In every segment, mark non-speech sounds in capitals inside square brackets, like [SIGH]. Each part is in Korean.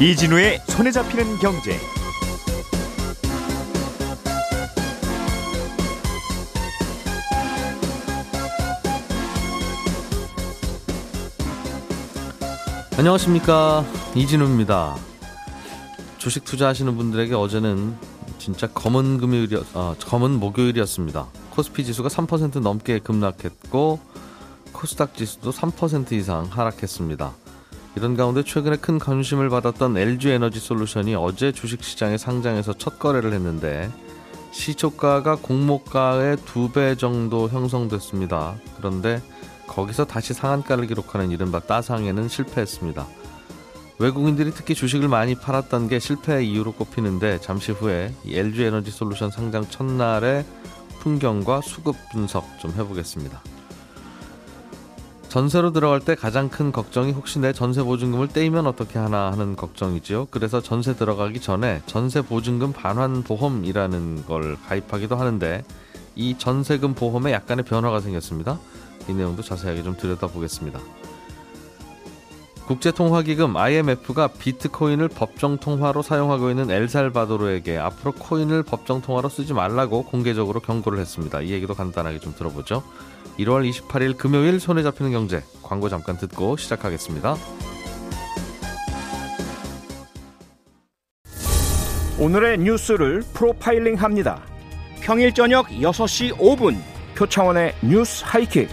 이진우의 손에 잡히는 경제. 안녕하십니까 이진우입니다. 주식 투자하시는 분들에게 어제는 진짜 검은 금요일이 어, 검은 목요일이었습니다. 코스피 지수가 3% 넘게 급락했고 코스닥 지수도 3% 이상 하락했습니다. 이런 가운데 최근에 큰 관심을 받았던 LG 에너지 솔루션이 어제 주식시장에 상장해서 첫 거래를 했는데 시초가가 공모가의 두 배 정도 형성됐습니다. 그런데 거기서 다시 상한가를 기록하는 이른바 따상에는 실패했습니다. 외국인들이 특히 주식을 많이 팔았던 게 실패의 이유로 꼽히는데 잠시 후에 LG 에너지 솔루션 상장 첫날의 풍경과 수급 분석 좀 해보겠습니다. 전세로 들어갈 때 가장 큰 걱정이 혹시 내 전세 보증금을 떼이면 어떻게 하나 하는 걱정이지요. 그래서 전세 들어가기 전에 전세 보증금 반환 보험이라는 걸 가입하기도 하는데 이 전세금 보험에 약간의 변화가 생겼습니다. 이 내용도 자세하게 좀 들여다보겠습니다. 국제통화기금 IMF가 비트코인을 법정 통화로 사용하고 있는 엘살바도르에게 앞으로 코인을 법정 통화로 쓰지 말라고 공개적으로 경고를 했습니다. 이 얘기도 간단하게 좀 들어보죠. 1월 28일 금요일 손에 잡히는 경제 광고 잠깐 듣고 시작하겠습니다. 오늘의 뉴스를 프로파일링 합니다. 평일 저녁 6시 5분 표창원의 뉴스 하이킥.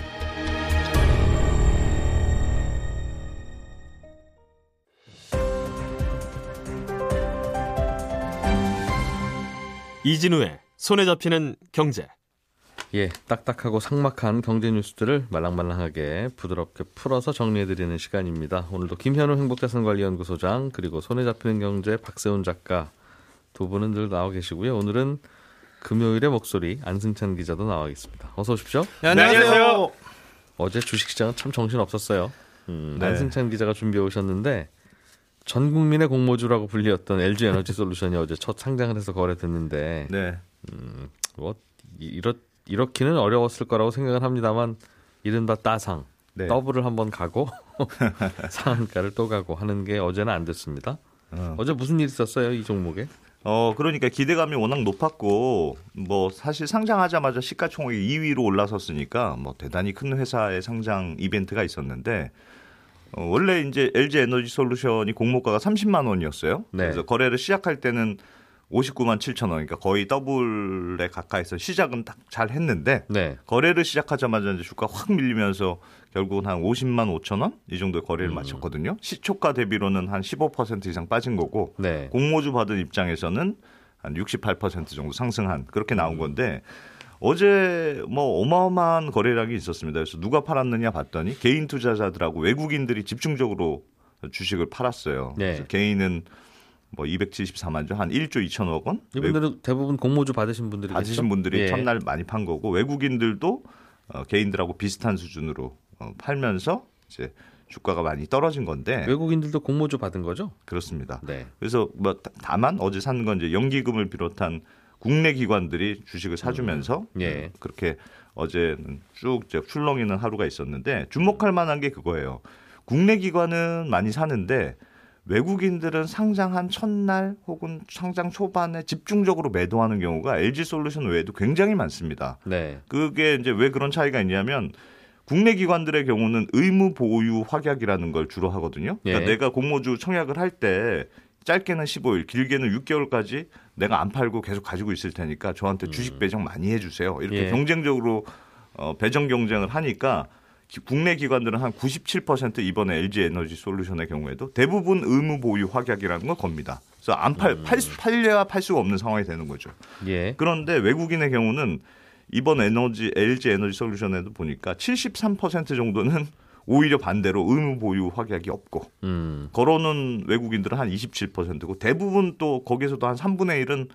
이진우의 손에 잡히는 경제. 예, 딱딱하고 삭막한 경제 뉴스들을 말랑말랑하게 부드럽게 풀어서 정리해드리는 시간입니다. 오늘도 김현우 행복자산관리연구소장 그리고 손에 잡히는 경제 박세훈 작가 두 분은 늘 나와 계시고요. 오늘은 금요일의 목소리 안승찬 기자도 나와 있습니다. 어서 오십시오. 네, 안녕하세요. 어제 주식시장은 참 정신 없었어요. 음, 네. 안승찬 기자가 준비해 오셨는데 전 국민의 공모주라고 불리었던 LG 에너지 솔루션이 어제 첫 상장을 해서 거래됐는데 네. 뭐 이- 이렇 이렇기는 어려웠을 거라고 생각을 합니다만 이른바 따상 네. 더블을 한번 가고 [LAUGHS] 상한가를 또 가고 하는 게 어제는 안 됐습니다. 어. 어제 무슨 일 있었어요 이 종목에? 어, 그러니까 기대감이 워낙 높았고, 뭐, 사실 상장하자마자 시가총액이 2위로 올라섰으니까, 뭐, 대단히 큰 회사의 상장 이벤트가 있었는데, 어, 원래 이제 LG 에너지 솔루션이 공모가가 30만 원이었어요. 네. 그래서 거래를 시작할 때는 59만 7천 원, 그러니까 거의 더블에 가까이서 시작은 딱 잘 했는데, 네. 거래를 시작하자마자 이제 주가 확 밀리면서 결국은 한 50만 5천 원 이 정도의 거래를 마쳤거든요. 시초가 대비로는 한 15% 이상 빠진 거고 네. 공모주 받은 입장에서는 한 68% 정도 상승한 그렇게 나온 건데 어제 뭐 어마어마한 거래량이 있었습니다. 그래서 누가 팔았느냐 봤더니 개인 투자자들하고 외국인들이 집중적으로 주식을 팔았어요. 네. 개인은 뭐 274만 주, 한 1조 2천억 원. 이분들은 대부분 공모주 받으신 분들이 받으신 분들이 예. 첫날 많이 판 거고 외국인들도 어, 개인들하고 비슷한 수준으로 어, 팔면서 이제 주가가 많이 떨어진 건데 외국인들도 공모주 받은 거죠? 그렇습니다. 네. 그래서 뭐 다- 다만 어제 산 건 이제 연기금을 비롯한 국내 기관들이 주식을 사주면서 예. 음, 그렇게 어제는 쭉 출렁이는 하루가 있었는데 주목할 만한 게 그거예요. 국내 기관은 많이 사는데 외국인들은 상장한 첫날 혹은 상장 초반에 집중적으로 매도하는 경우가 LG 솔루션 외에도 굉장히 많습니다. 네. 그게 이제 왜 그런 차이가 있냐면 국내 기관들의 경우는 의무 보유 확약이라는 걸 주로 하거든요. 그러니까 예. 내가 공모주 청약을 할 때 짧게는 15일, 길게는 6개월까지 내가 안 팔고 계속 가지고 있을 테니까 저한테 주식 배정 많이 해주세요. 이렇게 음. 예. 경쟁적으로 어, 배정 경쟁을 하니까 기- 국내 기관들은 한 97% 이번에 LG 에너지 솔루션의 경우에도 대부분 의무 보유 확약이라는 걸 겁니다. 그래서 안 팔, 음. 팔, 수- 팔려야 팔 수가 없는 상황이 되는 거죠. 예. 그런데 외국인의 경우는 이번 에너지 LG 에너지 솔루션에도 보니까 73% 정도는 오히려 반대로 의무 보유 확약이 없고 음. 걸어놓은 외국인들은 한 27%고 대부분 또 거기서도 한 3분의 1은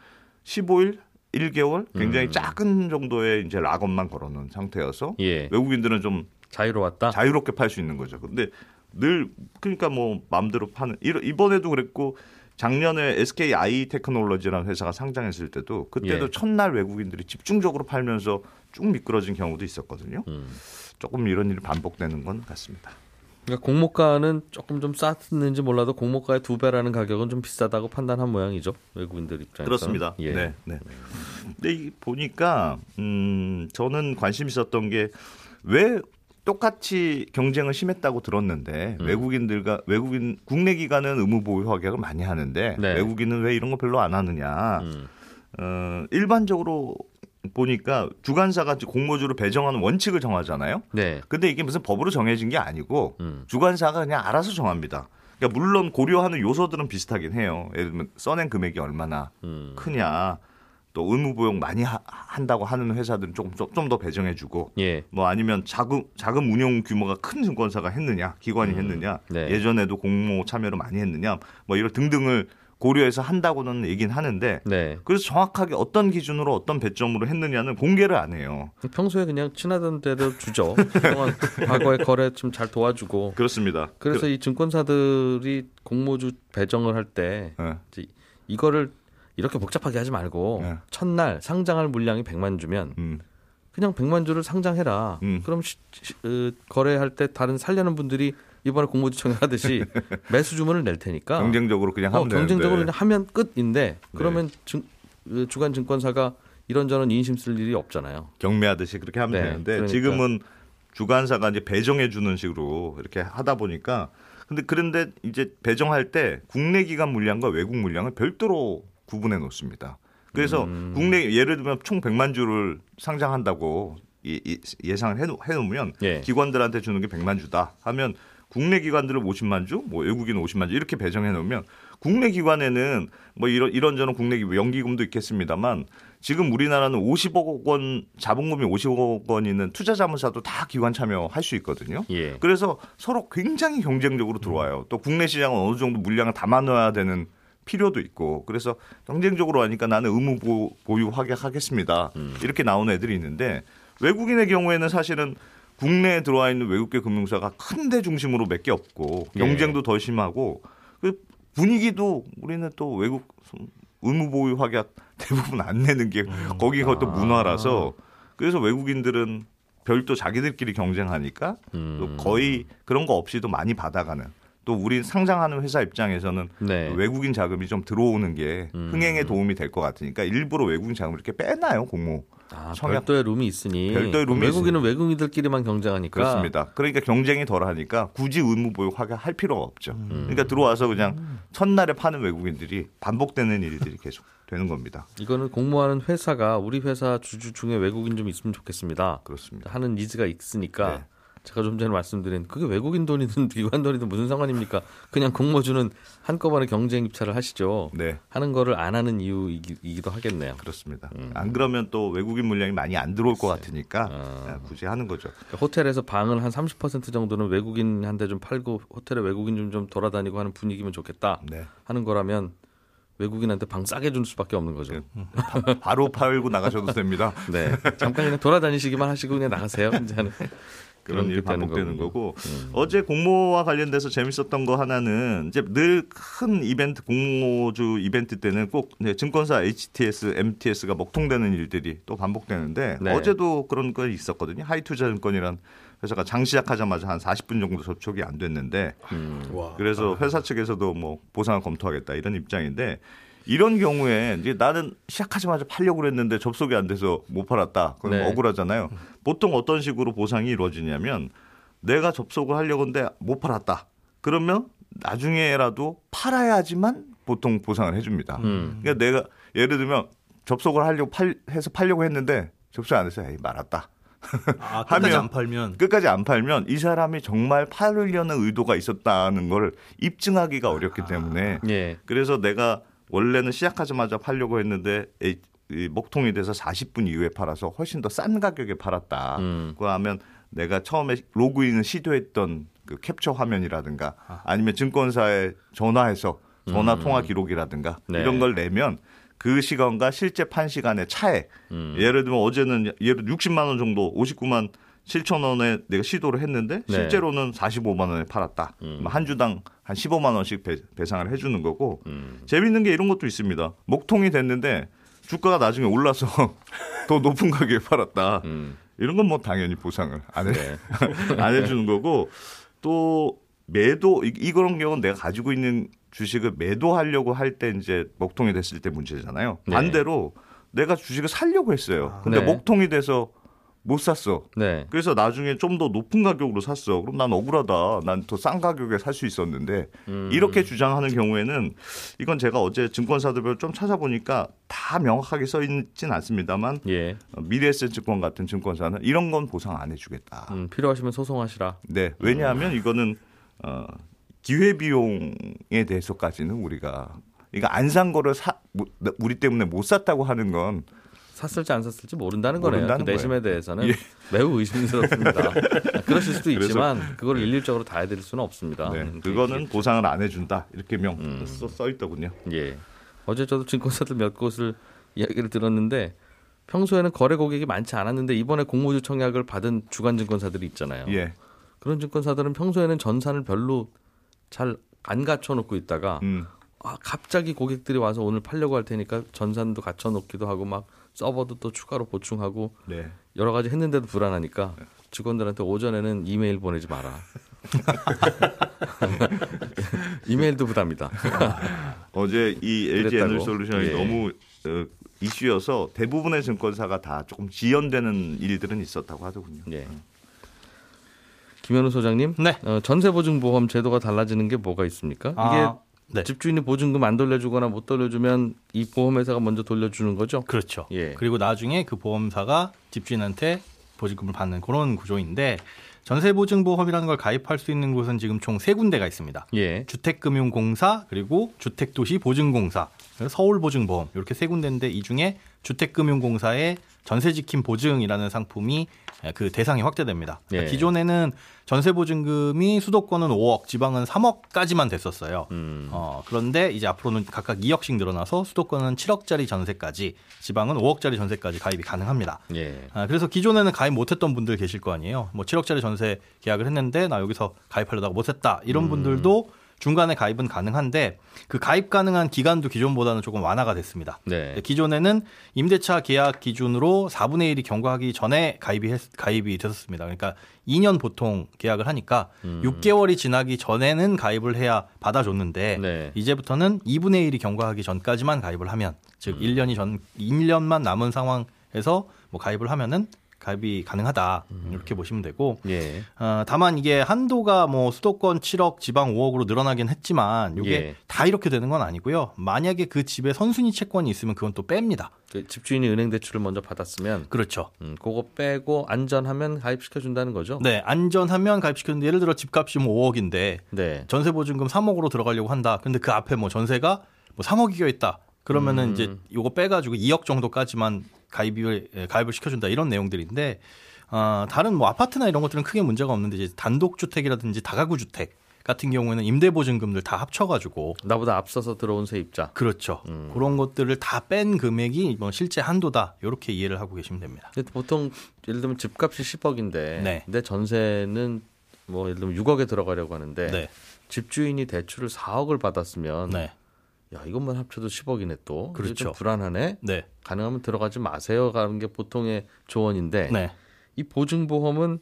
15일 1개월 굉장히 음. 작은 정도의 이제 락업만 걸어놓은 상태여서 예. 외국인들은 좀 자유로웠다. 자유롭게 팔 수 있는 거죠. 근데 늘 그러니까 뭐 마음대로 파는 이번에도 그랬고 작년에 SK i 테크놀로지라는 회사가 상장했을 때도 그때도 예. 첫날 외국인들이 집중적으로 팔면서 쭉 미끄러진 경우도 있었거든요. 음. 조금 이런 일이 반복되는 건 같습니다. 그러니까 공모가는 조금 좀 쌌는지 몰라도 공모가의 두 배라는 가격은 좀 비싸다고 판단한 모양이죠 외국인들 입장에서 그렇습니다. 예. 네, 네. 근데 이 보니까 음, 저는 관심 있었던 게 왜 똑같이 경쟁을 심했다고 들었는데 음. 외국인들과 외국인 국내 기관은 의무 보유 확약을 많이 하는데 네. 외국인은 왜 이런 거 별로 안 하느냐? 음. 어, 일반적으로 보니까 주관사가 공모주를 배정하는 원칙을 정하잖아요. 네. 근데 이게 무슨 법으로 정해진 게 아니고 음. 주관사가 그냥 알아서 정합니다. 그러니까 물론 고려하는 요소들은 비슷하긴 해요. 예를 들면 써낸 금액이 얼마나 음. 크냐, 또 의무 보용 많이 하- 한다고 하는 회사들은 조금 좀더 배정해 주고, 예. 뭐 아니면 자금 자금 운용 규모가 큰 증권사가 했느냐, 기관이 했느냐, 네. 예전에도 공모 참여를 많이 했느냐, 뭐 이런 등등을 고려해서 한다고는 얘기는 하는데. 네. 그래서 정확하게 어떤 기준으로 어떤 배점으로 했느냐는 공개를 안 해요. 평소에 그냥 친하던 대로 주죠. 그동안 과거에 거래 좀 잘 도와주고. 그렇습니다. 그래서 이 증권사들이 공모주 배정을 할때 그, 예. 이제 이거를 이렇게 복잡하게 하지 말고 네. 첫날 상장할 물량이 100만 주면 음, 그냥 100만 주를 상장해라. 음. 그럼 시- 시- 어, 거래할 때 다른 살려는 분들이 이번에 공모주청에 하듯이 [LAUGHS] 매수 주문을 낼 테니까 경쟁적으로 그냥 어, 하면 경쟁적으로 되는데. 그냥 하면 끝인데 그러면 증, 어, 주간 증권사가 이런저런 인심 쓸 일이 없잖아요. 경매하듯이 그렇게 하면 네, 되는데 그러니까. 지금은 주관사가 이제 배정해 주는 식으로 이렇게 하다 보니까 근데 그런데 이제 배정할 때 국내 기관 물량과 외국 물량을 별도로 구분해 놓습니다. 그래서 음. 국내 예를 들면 총 100만 주를 상장한다고 예상을 해, 놓, 해놓으면 예. 기관들한테 주는 게 100만 주다 하면 국내 기관들은 50만 주, 뭐 외국인은 50만 주 이렇게 배정해 놓으면 국내 기관에는 뭐 이런 이런저런 국내 기관 연기금도 있겠습니다만 지금 우리나라는 50억 원 자본금이 50억 원 있는 투자 자문사도 다 기관 참여할 수 있거든요. 예. 그래서 서로 굉장히 경쟁적으로 들어와요. 또 국내 시장은 어느 정도 물량을 담아놔야 되는 필요도 있고 그래서 경쟁적으로 하니까 나는 의무 보- 보유 확약하겠습니다. 이렇게 나오는 애들이 있는데 외국인의 경우에는 사실은 국내에 들어와 있는 외국계 금융사가 큰 데 중심으로 몇 개 없고 예. 경쟁도 더 심하고 그 분위기도 우리는 또 외국 의무 보유 확약 [LAUGHS] 대부분 안 내는 게 거기가 또 문화라서 그래서 외국인들은 별도 자기들끼리 경쟁하니까 음. 또 거의 그런 거 없이도 많이 받아가는 또 우리 상장하는 회사 입장에서는 네. 외국인 자금이 좀 들어오는 게 음. 흥행에 도움이 될 것 같으니까 일부러 외국인 자금을 이렇게 빼놔요 공모 아, 청약- 별도의 룸이 있으니 별도의 룸이 외국인은 외국인들끼리만 경쟁하니까 그렇습니다. 그러니까 경쟁이 덜하니까 굳이 의무 보유 확약할 필요가 없죠. 음. 그러니까 들어와서 그냥 첫날에 파는 외국인들이 반복되는 일들이 계속 되는 겁니다. 이거는 공모하는 회사가 우리 회사 주주 중에 외국인 좀 있으면 좋겠습니다. 그렇습니다. 하는 니즈가 있으니까 네. 제가 좀 전에 말씀드린 그게 외국인 돈이든 [LAUGHS] 기관 돈이든 무슨 상관입니까? 그냥 공모주는 한꺼번에 경쟁 입찰을 하시죠. 네. 하는 거를 안 하는 이유이기도 하겠네요. 그렇습니다. 음. 안 그러면 또 외국인 물량이 많이 안 들어올 것 같으니까 아. 굳이 하는 거죠. 그러니까 호텔에서 방을 한 30% 정도는 외국인한테 좀 팔고 호텔에 외국인 좀, 좀 돌아다니고 하는 분위기면 좋겠다 네. 하는 거라면 외국인한테 방 싸게 줄 수밖에 없는 거죠. 바- 바로 팔고 나가셔도 됩니다. [LAUGHS] 네. 잠깐 그냥 돌아다니시기만 하시고 그냥 나가세요. 이제 하는 그런 일이 그렇게 되는 반복되는 거군요. 거고 어제 공모와 관련돼서 재밌었던 거 하나는 이제 늘 큰 이벤트 공모주 이벤트 때는 꼭 이제 증권사 HTS, MTS가 먹통되는 일들이 또 반복되는데 네. 어제도 그런 거 있었거든요. 하이투자증권이란 회사가 장 시작하자마자 한 40분 정도 접촉이 안 됐는데 와. 그래서 회사 측에서도 뭐 보상을 검토하겠다 이런 입장인데 이런 경우에 이제 나는 시작하자마자 팔려고 그랬는데 접속이 안 돼서 못 팔았다. 그럼 네. 억울하잖아요. 보통 어떤 식으로 보상이 이루어지냐면 내가 접속을 하려고 했는데 못 팔았다. 그러면 나중에라도 팔아야지만 보통 보상을 해줍니다. 음. 그러니까 내가 예를 들면 접속을 하려고 팔, 해서 팔려고 했는데 접속 안 해서 에이 말았다. 아, 끝까지 하면- 안 팔면 끝까지 안 팔면 이 사람이 정말 팔으려는 의도가 있었다는 걸 입증하기가 어렵기 때문에 예. 그래서 내가 원래는 시작하자마자 팔려고 했는데 이- 이 먹통이 돼서 40분 이후에 팔아서 훨씬 더 싼 가격에 팔았다. 음. 그거 하면 내가 처음에 로그인을 시도했던 그 캡처 화면이라든가 아니면 증권사에 전화해서 전화 통화 기록이라든가 네. 이런 걸 내면 그 시간과 실제 판 시간의 차에 음. 예를 들면 어제는 예를 60만 원 정도 59만 7천 원에 내가 시도를 했는데 네. 실제로는 45만 원에 팔았다. 음. 한 주당 한 15만 원씩 배, 배상을 해주는 거고 음. 재밌는 게 이런 것도 있습니다. 목통이 됐는데 주가가 나중에 올라서 [LAUGHS] 더 높은 가격에 팔았다. 음. 이런 건 뭐 당연히 보상을 안 해, 네. [LAUGHS] 안 해주는 거고 또 매도 이, 이 그런 경우는 내가 가지고 있는 주식을 매도하려고 할 때 이제 목통이 됐을 때 문제잖아요. 네. 반대로 내가 주식을 살려고 했어요. 근데 네. 목통이 돼서 못 샀어. 네. 그래서 나중에 좀 더 높은 가격으로 샀어. 그럼 난 억울하다. 난 더 싼 가격에 살 수 있었는데 음. 이렇게 주장하는 경우에는 이건 제가 어제 증권사들별 좀 찾아보니까 다 명확하게 써 있진 않습니다만 예. 어, 미래에셋증권 같은 증권사는 이런 건 보상 안 해주겠다. 음, 필요하시면 소송하시라. 네, 왜냐하면 이거는 어, 기회 비용에 대해서까지는 우리가 이거 안 산 거를 사 뭐, 우리 때문에 못 샀다고 하는 건 샀을지 안 샀을지 모른다는 거네요. 그 모른다는 내심에 거예요. 대해서는 예. 매우 의심스럽습니다. 아, [LAUGHS] 그러실 수도 있지만 그걸 일률적으로 다 해드릴 수는 없습니다. 네, 음, 그거는 보상을 안 해준다 이렇게 명 음. 써, 써 있더군요. 예. 어제 저도 증권사들 몇 곳을 이야기를 들었는데 평소에는 거래 고객이 많지 않았는데 이번에 공모주 청약을 받은 주간 증권사들이 있잖아요. 예, 그런 증권사들은 평소에는 전산을 별로 잘 안 갖춰놓고 있다가 음, 아, 갑자기 고객들이 와서 오늘 팔려고 할 테니까 전산도 갖춰놓기도 하고 막 서버도 또 추가로 보충하고 네. 여러 가지 했는데도 불안하니까 직원들한테 오전에는 이메일 보내지 마라. [LAUGHS] 이메일도 부담이다. [LAUGHS] 어제 이 LG 그랬다고? 에너지 솔루션이 예. 너무 어, 이슈여서 대부분의 증권사가 다 조금 지연되는 일들은 있었다고 하더군요. 예. 김현우 소장님, 네. 어, 전세보증보험 제도가 달라지는 게 뭐가 있습니까? 이게 아, 네. 집주인이 보증금 안 돌려주거나 못 돌려주면 이 보험회사가 먼저 돌려주는 거죠? 그렇죠. 예. 그리고 나중에 그 보험사가 집주인한테 보증금을 받는 그런 구조인데 전세보증보험이라는 걸 가입할 수 있는 곳은 지금 총 세 군데가 있습니다. 예. 주택금융공사 그리고 주택도시보증공사 서울보증보험 이렇게 세 군데인데 이 중에 주택금융공사의 전세지킴 보증이라는 상품이 그 대상이 확대됩니다. 그러니까 예. 기존에는 전세보증금이 수도권은 5억, 지방은 3억까지만 됐었어요. 음. 어, 그런데 이제 앞으로는 각각 2억씩 늘어나서 수도권은 7억짜리 전세까지, 지방은 5억짜리 전세까지 가입이 가능합니다. 예. 아, 그래서 기존에는 가입 못했던 분들 계실 거 아니에요. 뭐 7억짜리 전세 계약을 했는데 나 여기서 가입하려다가 못했다 이런 분들도 중간에 가입은 가능한데 그 가입 가능한 기간도 기존보다는 조금 완화가 됐습니다. 네. 기존에는 임대차 계약 기준으로 4분의 1이 경과하기 전에 가입이 했, 가입이 됐었습니다. 그러니까 2년 보통 계약을 하니까 음. 6개월이 지나기 전에는 가입을 해야 받아줬는데 네. 이제부터는 2분의 1이 경과하기 전까지만 가입을 하면 즉 음. 1년이 전 1년만 남은 상황에서 뭐 가입을 하면은 가입이 가능하다 음. 이렇게 보시면 되고 예. 어, 다만 이게 한도가 뭐 수도권 7억, 지방 5억으로 늘어나긴 했지만 이게 예. 다 이렇게 되는 건 아니고요. 만약에 그 집에 선순위 채권이 있으면 그건 또 뺍니다. 그 집주인이 은행 대출을 먼저 받았으면 그렇죠. 음, 그거 빼고 안전하면 가입시켜 준다는 거죠? 네, 안전하면 가입시켰는데 예를 들어 집값이 뭐 5억인데 네. 전세 보증금 3억으로 들어가려고 한다. 근데 그 앞에 뭐 전세가 뭐 3억이 겨 있다. 그러면은 음. 이제 요거 빼가지고 2억 정도까지만 가입을 예, 가입을 시켜준다 이런 내용들인데 어, 다른 뭐 아파트나 이런 것들은 크게 문제가 없는데 이제 단독 주택이라든지 다가구 주택 같은 경우에는 임대 보증금들 다 합쳐가지고 나보다 앞서서 들어온 세입자. 그렇죠. 음. 그런 것들을 다 뺀 금액이 뭐 실제 한도다 이렇게 이해를 하고 계시면 됩니다. 보통 예를 들면 집값이 10억인데 네. 내 전세는 뭐 예를 들면 6억에 들어가려고 하는데 네, 집주인이 대출을 4억을 받았으면 네, 야 이것만 합쳐도 10억이네 또. 그렇죠. 좀 불안하네. 네, 가능하면 들어가지 마세요 가는 게 보통의 조언인데 네. 이 보증보험은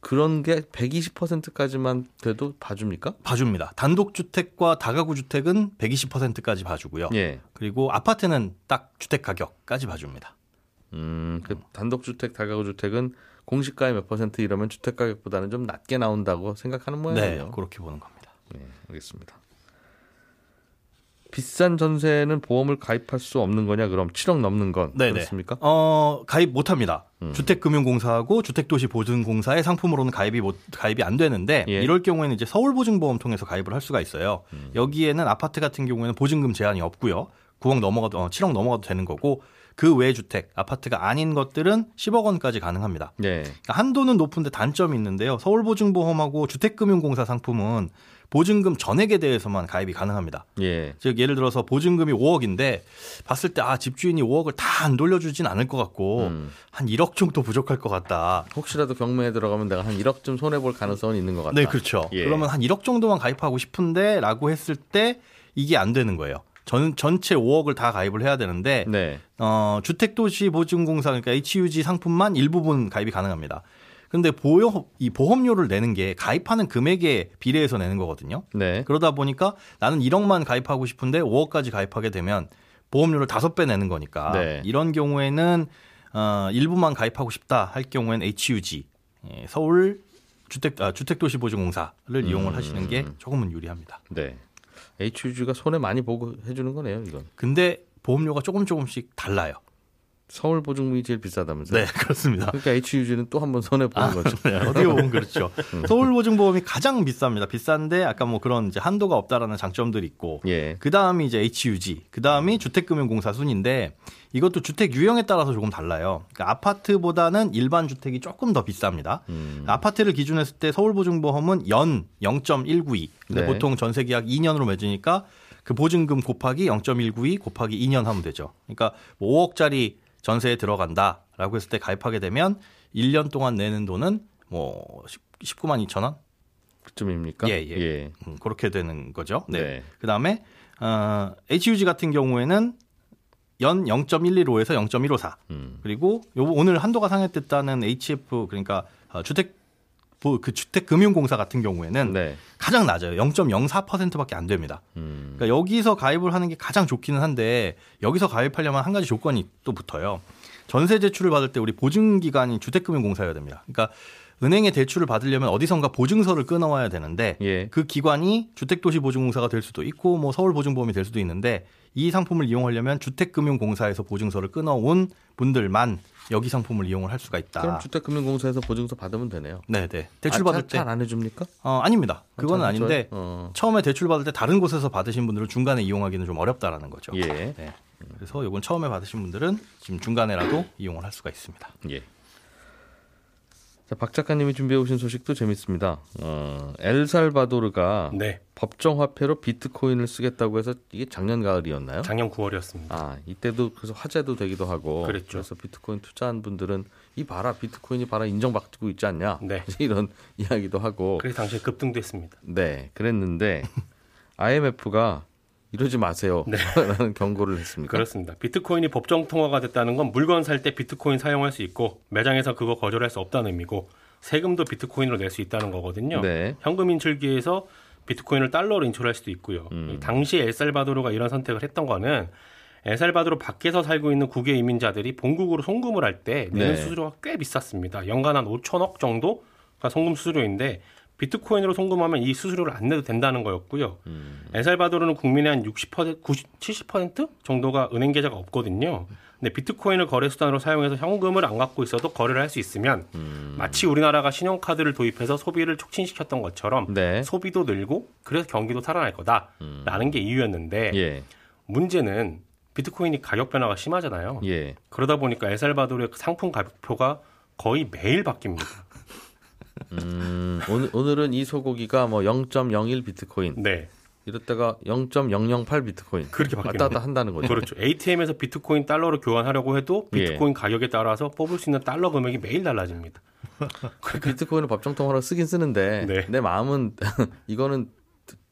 그런 게 120%까지만 돼도 봐줍니까? 봐줍니다. 단독 주택과 다가구 주택은 120%까지 봐주고요. 예. 그리고 아파트는 딱 주택 가격까지 봐줍니다. 음, 그 단독주택, 다가구주택은 공시가의 몇 퍼센트 이러면 주택 가격보다는 좀 낮게 나온다고 생각하는 네, 모양이에요. 그렇게 보는 겁니다. 네, 알겠습니다. 비싼 전세는 보험을 가입할 수 없는 거냐? 그럼 7억 넘는 건 네네. 그렇습니까? 어, 가입 못 합니다. 음. 주택금융공사하고 주택도시보증공사의 상품으로는 가입이 못, 가입이 안 되는데 예. 이럴 경우에는 이제 서울보증보험 통해서 가입을 할 수가 있어요. 음. 여기에는 아파트 같은 경우에는 보증금 제한이 없고요. 9억 넘어가도 어, 7억 넘어가도 되는 거고 그 외 주택 아파트가 아닌 것들은 10억 원까지 가능합니다. 네. 그러니까 한도는 높은데 단점이 있는데요. 서울보증보험하고 주택금융공사 상품은 보증금 전액에 대해서만 가입이 가능합니다. 예. 즉 예를 들어서 보증금이 5억인데 봤을 때 아 집주인이 5억을 다 안 돌려주진 않을 것 같고 음. 한 1억 정도 부족할 것 같다. 혹시라도 경매에 들어가면 내가 한 1억쯤 손해 볼 가능성은 있는 것 같다. 네, 그렇죠. 예. 그러면 한 1억 정도만 가입하고 싶은데라고 했을 때 이게 안 되는 거예요. 전 전체 5억을 다 가입을 해야 되는데 네. 어, 주택도시보증공사 그러니까 HUG 상품만 일부분 가입이 가능합니다. 근데 보험 이 보험료를 내는 게 가입하는 금액에 비례해서 내는 거거든요. 네. 그러다 보니까 나는 1억만 가입하고 싶은데 5억까지 가입하게 되면 보험료를 다섯 배 내는 거니까 네. 이런 경우에는 어, 일부만 가입하고 싶다 할 경우에는 HUG 예, 서울 주택 아, 주택도시보증공사를 음. 이용을 하시는 게 조금은 유리합니다. 네. HUG가 손해 많이 보고 해주는 거네요, 이건. 근데 보험료가 조금 조금씩 달라요. 서울 보증금이 제일 비싸다면서요? 네, 그렇습니다. 그러니까 HUG는 또 한 번 손해 보는 거죠. 네, 어떻게 보면 그렇죠. [LAUGHS] 서울 보증보험이 가장 비쌉니다. 비싼데 아까 뭐 그런 이제 한도가 없다라는 장점들이 있고 예. 그 다음이 이제 HUG, 그 다음이 주택금융공사 순인데 이것도 주택 유형에 따라서 조금 달라요. 그러니까 아파트보다는 일반 주택이 조금 더 비쌉니다. 음. 아파트를 기준으로 했을 때 서울 보증보험은 연 0.192. 근데 네. 보통 전세 계약 2년으로 맺으니까 그 보증금 곱하기 0.192 곱하기 2년 하면 되죠. 그러니까 뭐 5억짜리 전세에 들어간다라고 했을 때 가입하게 되면 1년 동안 내는 돈은 뭐 10, 19만 2천 원? 그쯤입니까? 예, 예. 음, 그렇게 되는 거죠. 네. 네. 그다음에 어, HUG 같은 경우에는 연 0.115에서 0.154. 음. 그리고 요 오늘 한도가 상회됐다는 HF 그러니까 어, 주택 부- 그 주택금융공사 같은 경우에는 네. 가장 낮아요. 0.04%밖에 안 됩니다. 음. 그러니까 여기서 가입을 하는 게 가장 좋기는 한데 여기서 가입하려면 한 가지 조건이 또 붙어요. 전세 제출을 받을 때 우리 보증기관이 주택금융공사여야 됩니다. 그러니까 은행에 대출을 받으려면 어디선가 보증서를 끊어와야 되는데 예. 그 기관이 주택도시보증공사가 될 수도 있고 뭐 서울보증보험이 될 수도 있는데 이 상품을 이용하려면 주택금융공사에서 보증서를 끊어온 분들만 여기 상품을 이용을 할 수가 있다. 그럼 주택금융공사에서 보증서 받으면 되네요. 네 네. 대출 받을 때 잘 안 해줍니까? 어, 아닙니다. 그거는 잘 아닌데? 어. 처음에 대출 받을 때 다른 곳에서 받으신 분들은 중간에 이용하기는 좀 어렵다라는 거죠. 예. 네. 그래서 이건 처음에 받으신 분들은 지금 중간에라도 이용을 할 수가 있습니다. 예. 자, 박 작가님이 준비해 오신 소식도 재밌습니다. 어, 엘살바도르가 네, 법정 화폐로 비트코인을 쓰겠다고 해서 이게 작년 가을이었나요? 작년 9월이었습니다. 아, 이때도 그래서 화제도 되기도 하고 그랬죠. 래서 비트코인 투자한 분들은 이 봐라 비트코인이 봐라 인정받고 있지 않냐 네. [LAUGHS] 이런 이야기도 하고 그래서 당시에 급등도 했습니다. 네 그랬는데 [LAUGHS] IMF가 이러지 마세요 네. 라는 [LAUGHS] 경고를 했습니다. 그렇습니다. 비트코인이 법정 통화가 됐다는 건 물건 살 때 비트코인 사용할 수 있고 매장에서 그거 거절할 수 없다는 의미고 세금도 비트코인으로 낼 수 있다는 거거든요. 네. 현금 인출기에서 비트코인을 달러로 인출할 수도 있고요. 음. 당시 엘살바도르가 이런 선택을 했던 거는 엘살바도르 밖에서 살고 있는 국외 이민자들이 본국으로 송금을 할 때 내는 네. 수수료가 꽤 비쌌습니다. 연간 한 5천억 정도가 송금 수수료인데 비트코인으로 송금하면 이 수수료를 안 내도 된다는 거였고요. 음. 엘살바도르는 국민의 한 60%, 90, 70% 정도가 은행 계좌가 없거든요. 근데 비트코인을 거래 수단으로 사용해서 현금을 안 갖고 있어도 거래를 할 수 있으면 음. 마치 우리나라가 신용카드를 도입해서 소비를 촉진시켰던 것처럼 네. 소비도 늘고 그래서 경기도 살아날 거다라는 게 이유였는데 예. 문제는 비트코인이 가격 변화가 심하잖아요. 예. 그러다 보니까 엘살바도르의 상품 가격표가 거의 매일 바뀝니다. 음, 오늘, 오늘은 이 소고기가 뭐 0.01 비트코인 네. 이랬다가 0.008 비트코인 그렇게 왔다 갔다 한다는 거죠. 그렇죠. ATM에서 비트코인 달러로 교환하려고 해도 예. 비트코인 가격에 따라서 뽑을 수 있는 달러 금액이 매일 달라집니다. [LAUGHS] 그 비트코인을 법정 통화로 쓰긴 쓰는데 네. 내 마음은 [LAUGHS] 이거는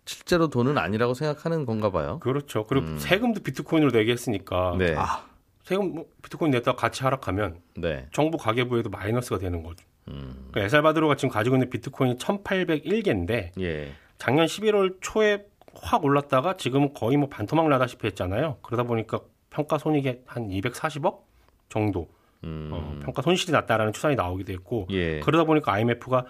실제로 돈은 아니라고 생각하는 건가 봐요. 그렇죠. 그리고 세금도 비트코인으로 내게 했으니까 음. 네. 아. 세금 뭐 비트코인 냈다가 가치 하락하면 네. 정부 가계부에도 마이너스가 되는 거죠. 음. 그러니까 엘살바도르가 지금 가지고 있는 비트코인이 1,801개인데 예. 작년 11월 초에 확 올랐다가 지금은 거의 뭐 반토막 나다시피 했잖아요. 그러다 보니까 평가 손익이 한 240억 정도 음. 어, 평가 손실이 났다라는 추산이 나오기도 했고 예. 그러다 보니까 IMF가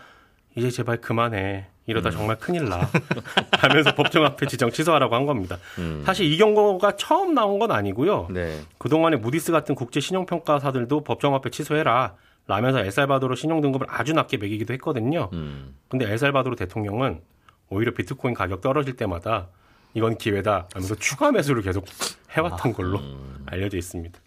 이제 제발 그만해 이러다 음. 정말 큰일 나 [LAUGHS] 하면서 법정화폐 지정 취소하라고 한 겁니다. 음. 사실 이 경고가 처음 나온 건 아니고요. 네. 그동안에 무디스 같은 국제 신용평가사들도 법정화폐 취소해라 라면서 엘살바도르 신용등급을 아주 낮게 매기기도 했거든요. 음. 근데 엘살바도르 대통령은 오히려 비트코인 가격 떨어질 때마다 이건 기회다 하면서 추가 매수를 계속 해왔던 걸로 음. 알려져 있습니다.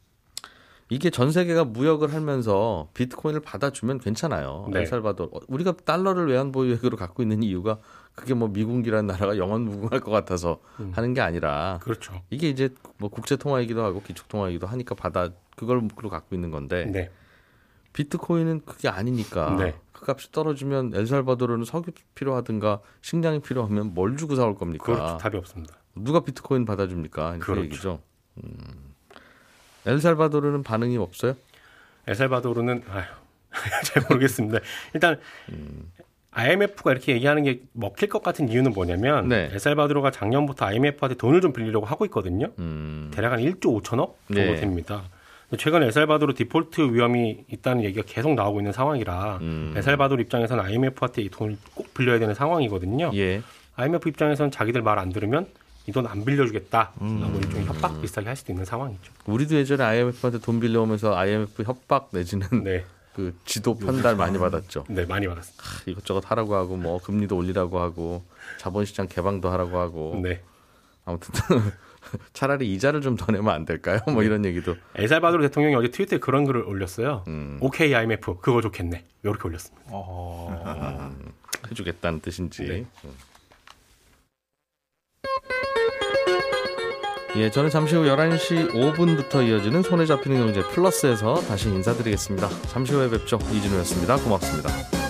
이게 전 세계가 무역을 하면서 비트코인을 받아주면 괜찮아요. 네. 엘살바도르 우리가 달러를 외환 보유액으로 갖고 있는 이유가 그게 뭐 미국이라는 나라가 영원 무궁할 것 같아서 음. 하는 게 아니라 그렇죠. 이게 이제 뭐 국제 통화이기도 하고 기축 통화이기도 하니까 받아 그걸 목표로 갖고 있는 건데 네. 비트코인은 그게 아니니까 네. 그 값이 떨어지면 엘살바도르는 석유 필요하든가 식량이 필요하면 뭘 주고 사올 겁니까? 그렇죠. 답이 없습니다. 누가 비트코인 받아줍니까? 그렇죠. 얘기죠. 음. 엘살바도르는 반응이 없어요? 엘살바도르는 아휴 [LAUGHS] 잘 모르겠습니다. 일단 IMF가 이렇게 얘기하는 게 먹힐 것 같은 이유는 뭐냐면 네. 엘살바도르가 작년부터 IMF한테 돈을 좀 빌리려고 하고 있거든요. 음. 대략 한 1조 5천억 정도 네. 됩니다. 최근 엘살바도르 디폴트 위험이 있다는 얘기가 계속 나오고 있는 상황이라 음. 엘살바도르 입장에서는 IMF한테 이 돈을 꼭 빌려야 되는 상황이거든요. 예. IMF 입장에서는 자기들 말 안 들으면 이 돈 안 빌려주겠다. 음. 라고 일종의 협박 비슷하게 할 수도 있는 상황이죠. 우리도 예전에 IMF한테 돈 빌려오면서 IMF 협박 내지는 네, [LAUGHS] 그 지도 편달 많이 받았죠. 네 많이 받았습니다. 하, 이것저것 하라고 하고 뭐 금리도 올리라고 하고 자본시장 개방도 하라고 하고 네. 아무튼 [LAUGHS] [LAUGHS] 차라리 이자를 좀 더 내면 안 될까요? 뭐 이런 얘기도 엘살바도르 대통령이 어제 트위터에 그런 글을 올렸어요. 음. 오케이 IMF 그거 좋겠네. 이렇게 올렸습니다. 해주겠다는 뜻인지. 네. 음. 예, 저는 잠시 후 11시 5분부터 이어지는 손에 잡히는 경제 플러스에서 다시 인사드리겠습니다. 잠시 후에 뵙죠. 이진우였습니다. 고맙습니다.